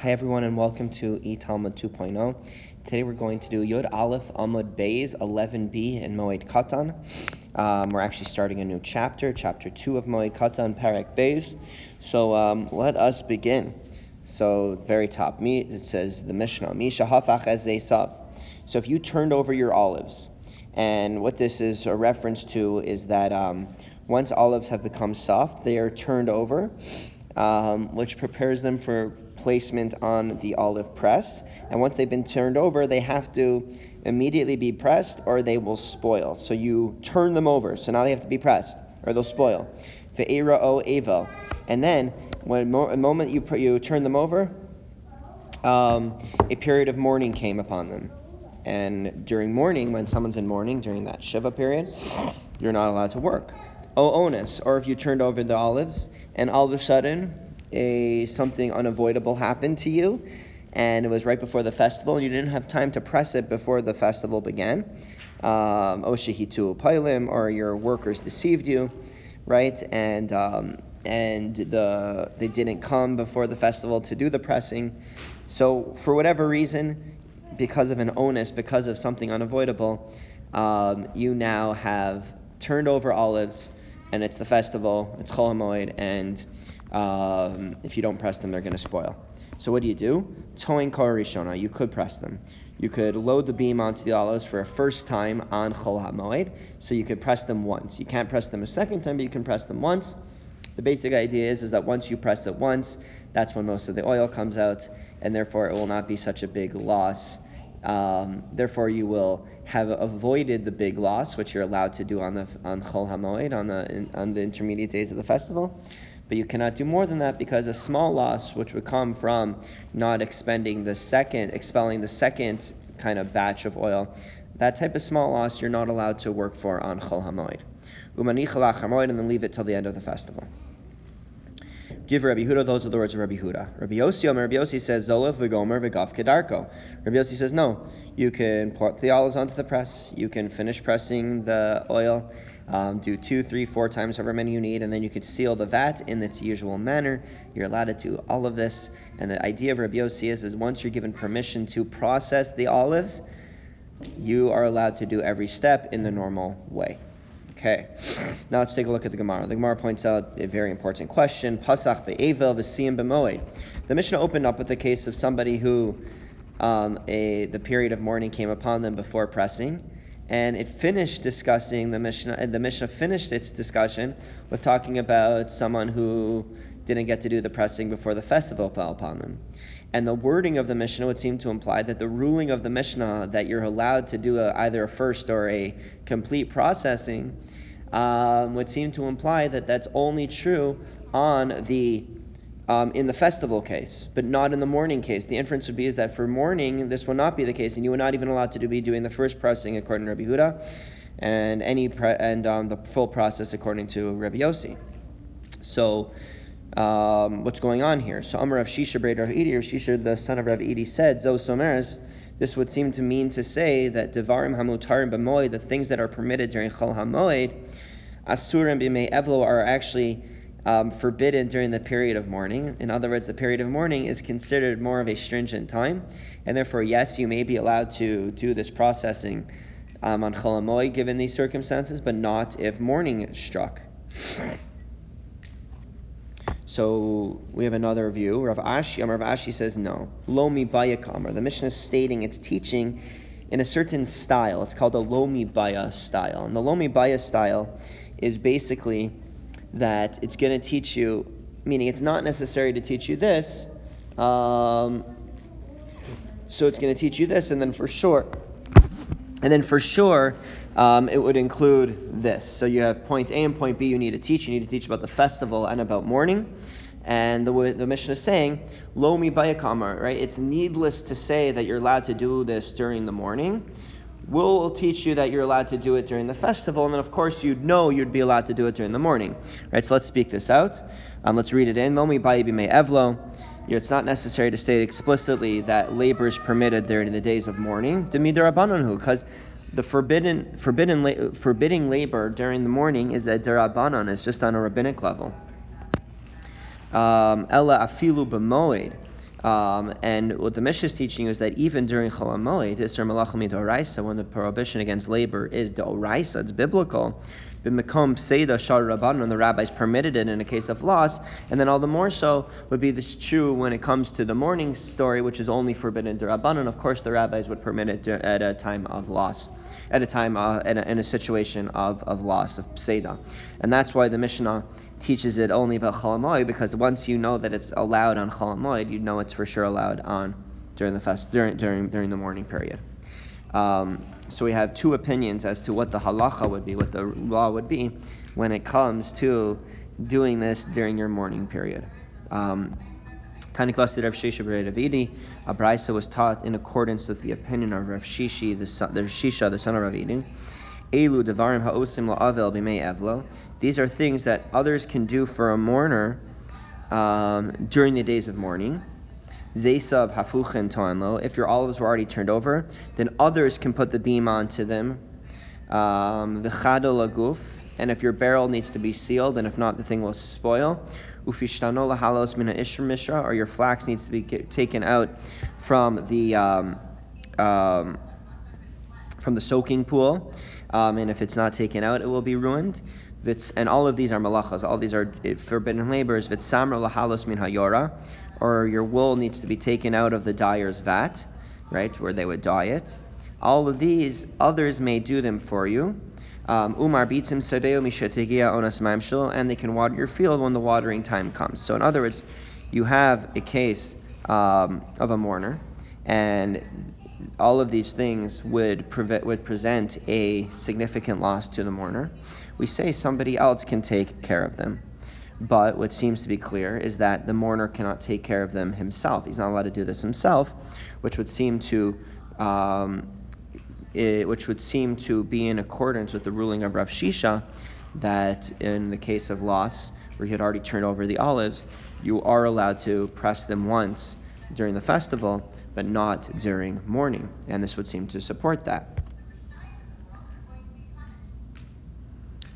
Hi everyone and welcome to E Talmud 2.0. Today we're going to do Yod Aleph Amud Beis 11b in Moed Katan. Um, we're actually starting a new chapter, chapter 2 of Moed Katan, Perek Beis. So um, let us begin. So very top, meat, it says the Mishnah, Misha Hafach Ez. So if you turned over your olives, and what this is a reference to is that um, once olives have become soft, they are turned over, um, which prepares them for placement on the olive press. And once they've been turned over, they have to immediately be pressed or they will spoil. So you turn them over. So now they have to be pressed or they'll spoil. Ve'era o evo. And then when a moment you, you turn them over, um, a period of mourning came upon them. And during mourning, when someone's in mourning, during that Shiva period, you're not allowed to work. O onus, or if you turned over the olives, and all of a sudden a something unavoidable happened to you, and it was right before the festival, and you didn't have time to press it before the festival began. Um, Pilim, or your workers deceived you, right? And um, and the they didn't come before the festival to do the pressing. So for whatever reason, because of an onus, because of something unavoidable, um, you now have turned over olives, and it's the festival, it's Chol Hamoed, and um, if you don't press them, they're going to spoil. So what do you do? Towing Rishona, you could press them. You could load the beam onto the olives for a first time on Chol HaMoed, so you could press them once. You can't press them a second time, but you can press them once. The basic idea is, is that once you press it once, that's when most of the oil comes out, and therefore it will not be such a big loss. Um, therefore, you will have avoided the big loss, which you're allowed to do on the on Chol Hamoed, on the in, on the intermediate days of the festival but you cannot do more than that because a small loss, which would come from not expending the second, expelling the second kind of batch of oil, that type of small loss you're not allowed to work for on Chol Hamoed. And then leave it till the end of the festival. Give Rabbi Yehuda, those are the words of Rabbi Yehuda. Rabbi Yossi, Rabbi Yossi says, Zolaf v'gomer v'gaf kedarko. Rabbi Yossi says, no, you can put the olives onto the press, you can finish pressing the oil, um, do two, three, four times, however many you need, and then you could seal the vat in its usual manner. You're allowed to do all of this. And the idea of Rabbi Yossi is, is once you're given permission to process the olives, you are allowed to do every step in the normal way. Okay, now let's take a look at the Gemara. The Gemara points out a very important question. Pasach be'evel v'siyim b'moed. The Mishnah opened up with the case of somebody who um, a, the period of mourning came upon them before pressing, and it finished discussing the Mishnah, the Mishnah finished its discussion with talking about someone who didn't get to do the pressing before the festival fell upon them. And the wording of the Mishnah would seem to imply that the ruling of the Mishnah that you're allowed to do a, either a first or a complete processing um, would seem to imply that that's only true on the um, in the festival case, but not in the mourning case. The inference would be is that for mourning, this will not be the case, and you are not even allowed to be doing the first pressing according to Rabbi Yehuda, and any pre- and um, the full process according to Rabbi Yossi. So, um, what's going on here? So, Amar of Shisha Braid Rav or Shisha, the son of Rav Edi, said, Zo Someres, this would seem to mean to say that Devarim Hamutarim B'moed, the things that are permitted during Chol HaMoed, Asurim B'mei Evlo, are actually um, forbidden during the period of mourning. In other words, the period of mourning is considered more of a stringent time, and therefore, yes, you may be allowed to do this processing um, on Chol HaMoed given these circumstances, but not if mourning struck. So we have another view. Rav Ashi, Rav Ashi says no. Lomi Bayakamar. The Mishnah is stating it's teaching in a certain style. It's called a Lomi Baya style. And the Lomi Baya style is basically that it's going to teach you, meaning it's not necessary to teach you this. Um, so it's going to teach you this, and then for sure, and then for sure, um, it would include this. So you have point A and point B you need to teach. You need to teach about the festival and about mourning. And the, the Mishnah is saying, Lo mi bayakamar, right? It's needless to say that you're allowed to do this during the morning we'll teach you that you're allowed to do it during the festival, and then of course you'd know you'd be allowed to do it during the morning. Right? So let's speak this out. Um, let's read it in. Evlo. It's not necessary to state explicitly that labor is permitted during the days of mourning. Because the forbidden, forbidden, forbidding labor during the morning is a derabanan, it's just on a rabbinic level. Um, Ella afilu b'moed. Um, and what the Mishnah is teaching is that even during Chol HaMoed, Isser Malachim Doraisa, when the prohibition against labor is the Doraisa, it's biblical, B'mekom Seda Shar Rabban, when the rabbis permitted it in a case of loss, and then all the more so would be this true when it comes to the mourning story, which is only forbidden to Rabban, and of course the rabbis would permit it at a time of loss, at a time uh, in, a, in, a, situation of, of loss of Seda. And that's why the Mishnah teaches it only about Chol because once you know that it's allowed on Chol you know it's for sure allowed on during the fast during during during the mourning period. Um, so we have two opinions as to what the halacha would be, what the law would be, when it comes to doing this during your mourning period. Um, Taniklas Rav Shisha Ravidi, a brisa was taught in accordance with the opinion of Rav the son, the Shisha, the son of Ravidi. Elu devarim ha'osim la'avel b'mei evlo. These are things that others can do for a mourner um, during the days of mourning. Zesav hafuchen toanlo. If your olives were already turned over, then others can put the beam onto them. Um, V'chado laguf. And if your barrel needs to be sealed, and if not, the thing will spoil. Ufishtano lahalos mina ishra mishra, or your flax needs to be taken out from the um, um, from the soaking pool. Um, and if it's not taken out, it will be ruined. And all of these are malachas. All these are forbidden labors. Vitsamra lahalos min hayora or your wool needs to be taken out of the dyer's vat, right, where they would dye it. All of these, others may do them for you. Um, Umar bitzim sadeo mishategia onas mamshil, and they can water your field when the watering time comes. So, in other words, you have a case um, of a mourner, and all of these things would, would present a significant loss to the mourner. We say somebody else can take care of them. But what seems to be clear is that the mourner cannot take care of them himself. He's not allowed to do this himself, which would seem to um, it, which would seem to be in accordance with the ruling of Rav Shisha that in the case of loss, where he had already turned over the olives, you are allowed to press them once during the festival, but not during mourning. And this would seem to support that.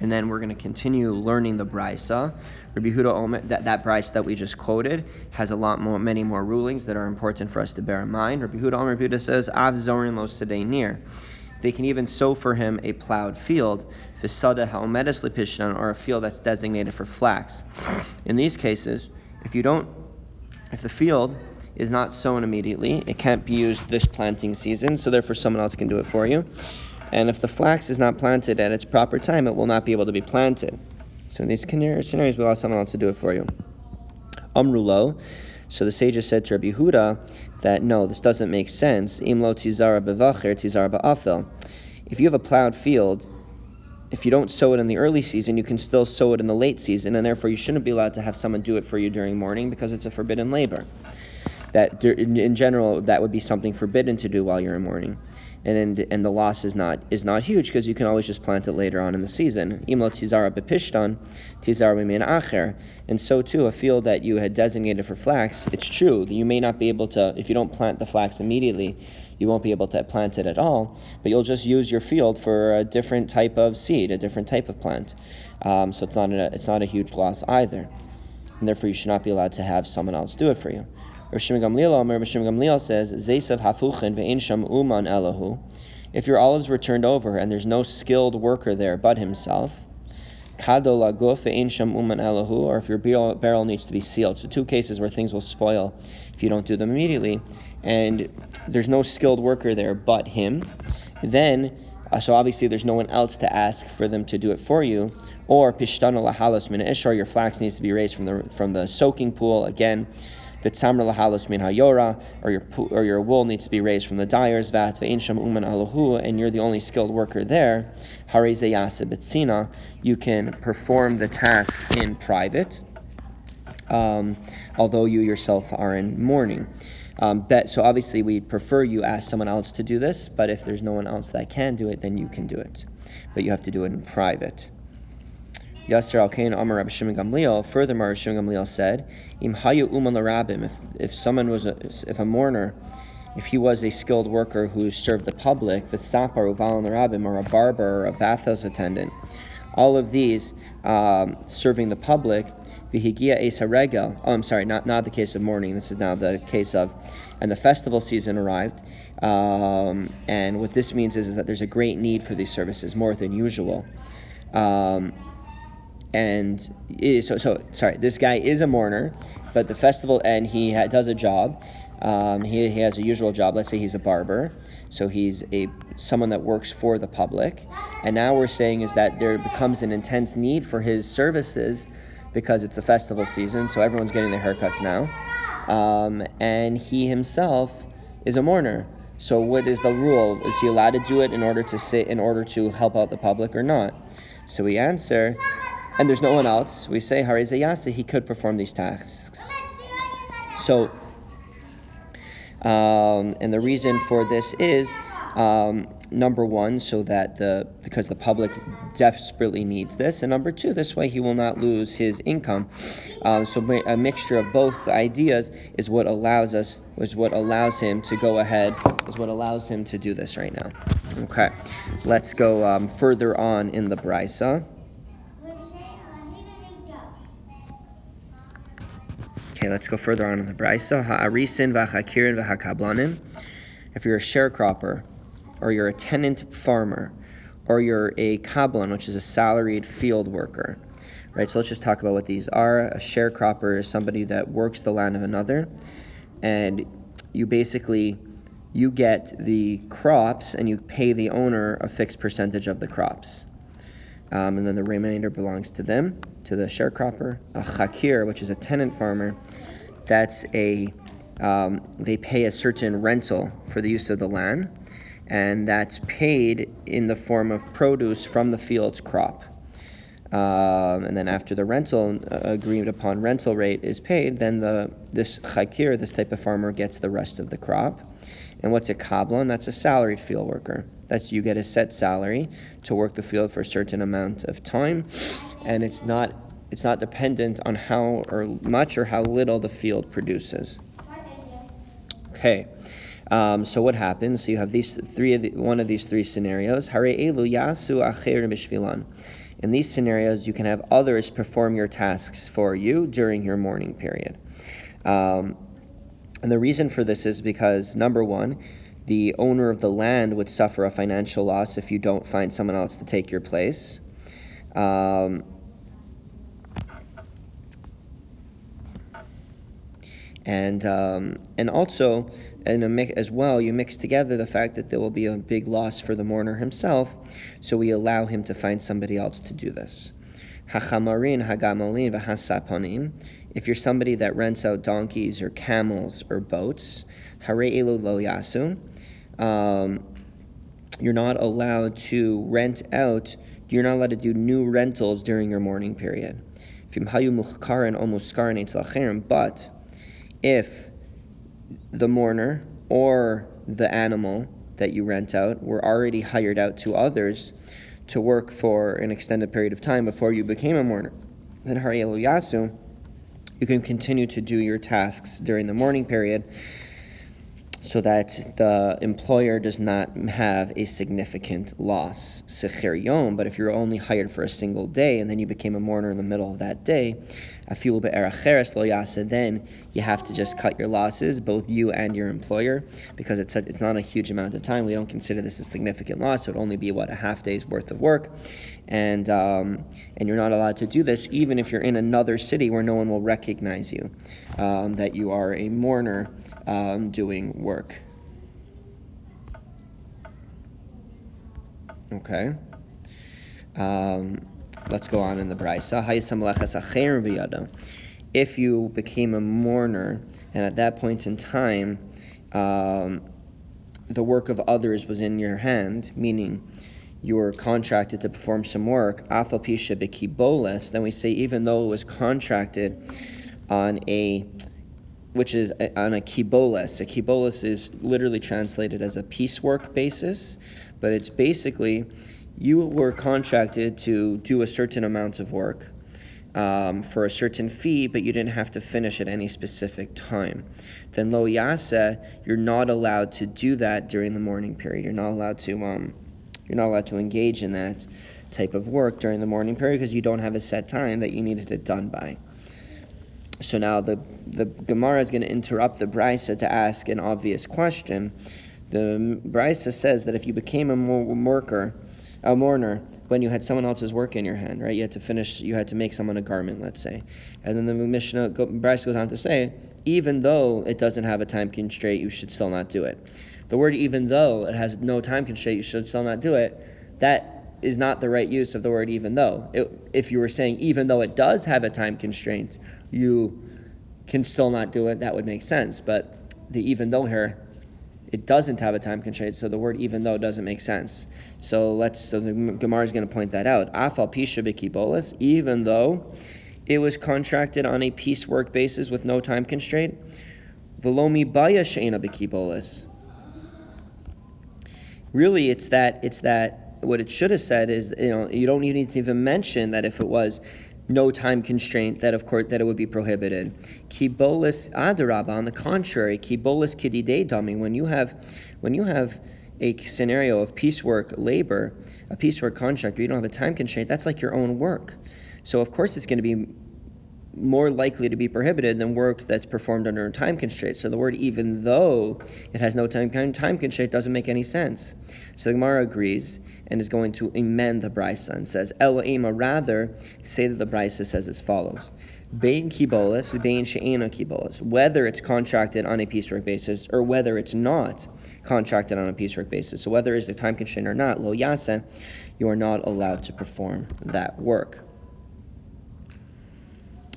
And then we're going to continue learning the brisa. Rabbi Yehuda Omer, that, that brisa that we just quoted has a lot more, many more rulings that are important for us to bear in mind. Rabbi Yehuda Omer says, Av zorin lo near. They can even sow for him a plowed field, visada haomedes lepishan, or a field that's designated for flax. In these cases, if you don't, if the field is not sown immediately, it can't be used this planting season, so therefore someone else can do it for you. And if the flax is not planted at its proper time, it will not be able to be planted. So in these scenarios, we'll ask someone else to do it for you. Amrulo. So the sages said to Rabbi Yehuda that no, this doesn't make sense. Imlo tizara bevacher tizara ba'afel. If you have a plowed field, if you don't sow it in the early season, you can still sow it in the late season, and therefore you shouldn't be allowed to have someone do it for you during mourning because it's a forbidden labor. That in general, that would be something forbidden to do while you're in mourning and and the loss is not is not huge because you can always just plant it later on in the season. Tizara tizara acher, and so too a field that you had designated for flax. It's true that you may not be able to if you don't plant the flax immediately, you won't be able to plant it at all. But you'll just use your field for a different type of seed, a different type of plant. Um, so it's not a, it's not a huge loss either, and therefore you should not be allowed to have someone else do it for you. Rishim Gamliel Omer, Rishim Gamliel says, Zesav hafuchin ve'in sham uman elahu. If your olives were turned over and there's no skilled worker there but himself, kado laguf ve'in sham uman elahu, or if your barrel needs to be sealed. So two cases where things will spoil if you don't do them immediately, and there's no skilled worker there but him, then uh, so obviously there's no one else to ask for them to do it for you. Or pishtana lahalas min ishar, your flax needs to be raised from the from the soaking pool again. V'tzamra lahalos min hayora, or your or your wool needs to be raised from the dyer's vat. Ve'insham uman alahu, and you're the only skilled worker there. Hareze betzina, you can perform the task in private, um, although you yourself are in mourning. Um, bet, so obviously we prefer you ask someone else to do this, but if there's no one else that can do it, then you can do it. But you have to do it in private. Yasser al Kain Amar Rabbi Shimon Gamliel. Furthermore, Rabbi Shimon Gamliel said, Im Hayu Uman Larabim. If if someone was a, if a mourner, if he was a skilled worker who served the public, V'sapar Uvalan Larabim, or a barber or a bathhouse attendant, all of these um, serving the public, vihigia esa regel. Oh, I'm sorry, not not the case of mourning. This is now the case of, and the festival season arrived. Um, and what this means is, is that there's a great need for these services, more than usual. Um, and so, so sorry, this guy is a mourner, but the festival and he ha- does a job. Um, he, he has a usual job. Let's say he's a barber, so he's a someone that works for the public. And now we're saying is that there becomes an intense need for his services because it's the festival season, so everyone's getting their haircuts now. Um, and he himself is a mourner. So what is the rule? Is he allowed to do it in order to sit in order to help out the public or not? So we answer, and there's no one else. We say Harizayasa, he could perform these tasks. So um, and the reason for this is um, number one, so that the because the public desperately needs this, and number two, this way he will not lose his income. Um, so a mixture of both ideas is what allows us, is what allows him to go ahead, is what allows him to do this right now. Okay, let's go um, further on in the brisa. Let's go further on in the brisa. Ha'arisin v'hakirin v'hakablanim. If you're a sharecropper, or you're a tenant farmer, or you're a kablan, which is a salaried field worker, right? So let's just talk about what these are. A sharecropper is somebody that works the land of another, and you basically you get the crops and you pay the owner a fixed percentage of the crops. Um, and then the remainder belongs to them, to the sharecropper. A chakir, which is a tenant farmer, that's a um, they pay a certain rental for the use of the land, and that's paid in the form of produce from the field's crop. Um, and then after the rental uh, agreed upon rental rate is paid, then the this chakir, this type of farmer, gets the rest of the crop. And what's a kablan? That's a salaried field worker. That's you get a set salary to work the field for a certain amount of time, and it's not it's not dependent on how or much or how little the field produces. Okay. Um, so what happens? So you have these three of the, one of these three scenarios. Hare elu yasu acher In these scenarios, you can have others perform your tasks for you during your mourning period. Um, and the reason for this is because, number one, the owner of the land would suffer a financial loss if you don't find someone else to take your place. Um, and um, and also and as well you mix together the fact that there will be a big loss for the mourner himself, so we allow him to find somebody else to do this. Hachamarin if you're somebody that rents out donkeys or camels or boats, hare elu lo yasu, um, you're not allowed to rent out, you're not allowed to do new rentals during your mourning period. But if the mourner or the animal that you rent out were already hired out to others to work for an extended period of time before you became a mourner, then Harielu Yasu, you can continue to do your tasks during the mourning period so that the employer does not have a significant loss. Sechir yom, but if you're only hired for a single day and then you became a mourner in the middle of that day, afilu be'eracheres lo yasa, then you have to just cut your losses, both you and your employer, because it's a, it's not a huge amount of time. We don't consider this a significant loss. It would only be what a half day's worth of work, and um, and you're not allowed to do this even if you're in another city where no one will recognize you, um, that you are a mourner um, doing work. Okay. Um, let's go on in the brisa. If you became a mourner, and at that point in time, um, the work of others was in your hand, meaning you were contracted to perform some work, afalpisha bekiboles, then we say even though it was contracted on a which is on a kiboles. A kiboles is literally translated as a piecework basis, but it's basically you were contracted to do a certain amount of work um, for a certain fee, but you didn't have to finish at any specific time. Then lo yasa, you're not allowed to do that during the morning period. You're not allowed to um, you're not allowed to engage in that type of work during the morning period because you don't have a set time that you needed it done by. So now the the Gemara is going to interrupt the Brisa to ask an obvious question. The Brisa says that if you became a worker, a mourner, when you had someone else's work in your hand, right? You had to finish, you had to make someone a garment, let's say. And then the Mishnah, Brisa goes on to say, even though it doesn't have a time constraint, you should still not do it. The word even though it has no time constraint, you should still not do it. That is not the right use of the word even though. It, if you were saying even though it does have a time constraint, you can still not do it, that would make sense. But the even though here, it doesn't have a time constraint, so the word even though doesn't make sense. So let's so the Gemara is going to point that out. Afal pisha bekibolis, even though it was contracted on a piecework basis with no time constraint. Velomi baya bekibolis. Really, it's that it's that what it should have said is you know you don't need to even mention that if it was no time constraint that of course that it would be prohibited. Kibolis adaraba on the contrary, kibolis kidide dami when you have when you have a scenario of piecework labor, a piecework contract where you don't have a time constraint, that's like your own work. So of course it's going to be more likely to be prohibited than work that's performed under a time constraint. So the word even though it has no time time constraint doesn't make any sense. So the Gemara agrees and is going to amend the brisa and says Ela eima rather say that the brisa says as follows. Bein kibolis, bein she'ena kibolis. Whether it's contracted on a piecework basis or whether it's not contracted on a piecework basis. So whether it's a time constraint or not, lo yasa, you are not allowed to perform that work.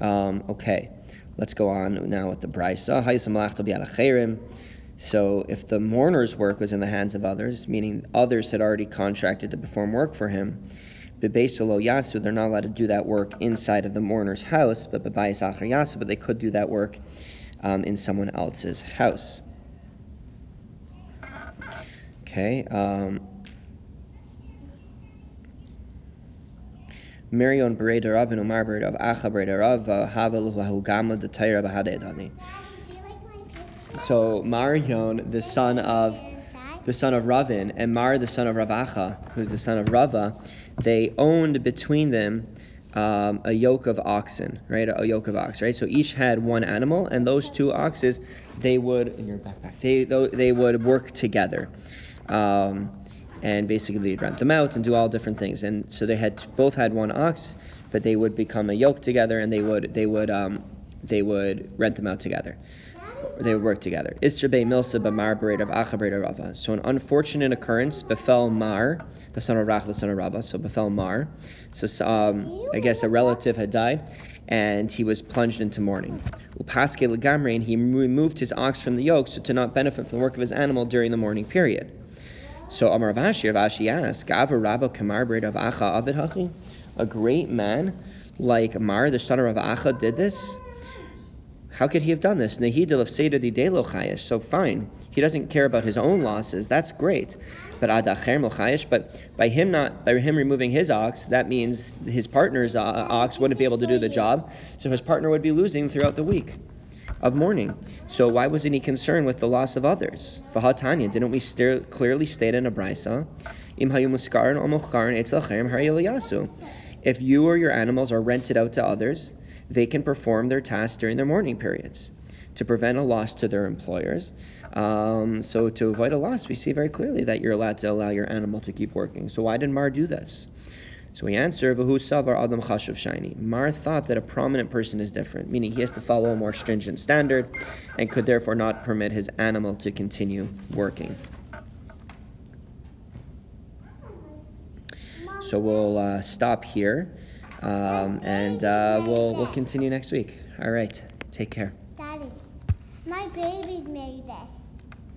Um, okay, let's go on now with the brisa. So if the mourner's work was in the hands of others, meaning others had already contracted to perform work for him, they're not allowed to do that work inside of the mourner's house, but but they could do that work um, in someone else's house. Okay. Um, Mirion Bereda Rav and Umar Bereda Rav Acha Bereda Rav Havel Hu Gamla the Taira Bahadedani. So Marion, the son of the son of Ravin, and Mar, the son of Ravacha, who's the son of Rava, they owned between them um, a yoke of oxen, right? A, yoke of ox, right? So each had one animal, and those two oxes, they would in your backpack, they they would work together. Um, and basically rent them out and do all different things. And so they had both had one ox, but they would become a yoke together, and they would they would um, they would rent them out together. They would work together. So an unfortunate occurrence befell Mar, the son of Rach, the son of Rava. So befell Mar. So um, I guess a relative had died, and he was plunged into mourning. Upaske and he removed his ox from the yoke so to not benefit from the work of his animal during the mourning period. So Amar Rav Ashi, Vashi asked, Gava Rabba Kamar of Acha Avid Hachi? A great man like Mar, the son of Acha, did this? How could he have done this? Nehidil of Seidadidelo Chayesh. So fine, he doesn't care about his own losses. That's great. But but by him not by him removing his ox, that means his partner's uh, ox wouldn't be able to do the job. So his partner would be losing throughout the week of mourning. So why wasn't he concerned with the loss of others? Vahatanya, didn't we clearly state in a brisa, if you or your animals are rented out to others, they can perform their tasks during their mourning periods to prevent a loss to their employers. Um, so to avoid a loss, we see very clearly that you're allowed to allow your animal to keep working. So why did Mar do this? So we answer, Vahu Savar Adam Chashav Shiny. Mar thought that a prominent person is different, meaning he has to follow a more stringent standard and could therefore not permit his animal to continue working. So we'll uh, stop here um, and uh, we'll, we'll continue next week. All right, take care. Daddy, my babies made this.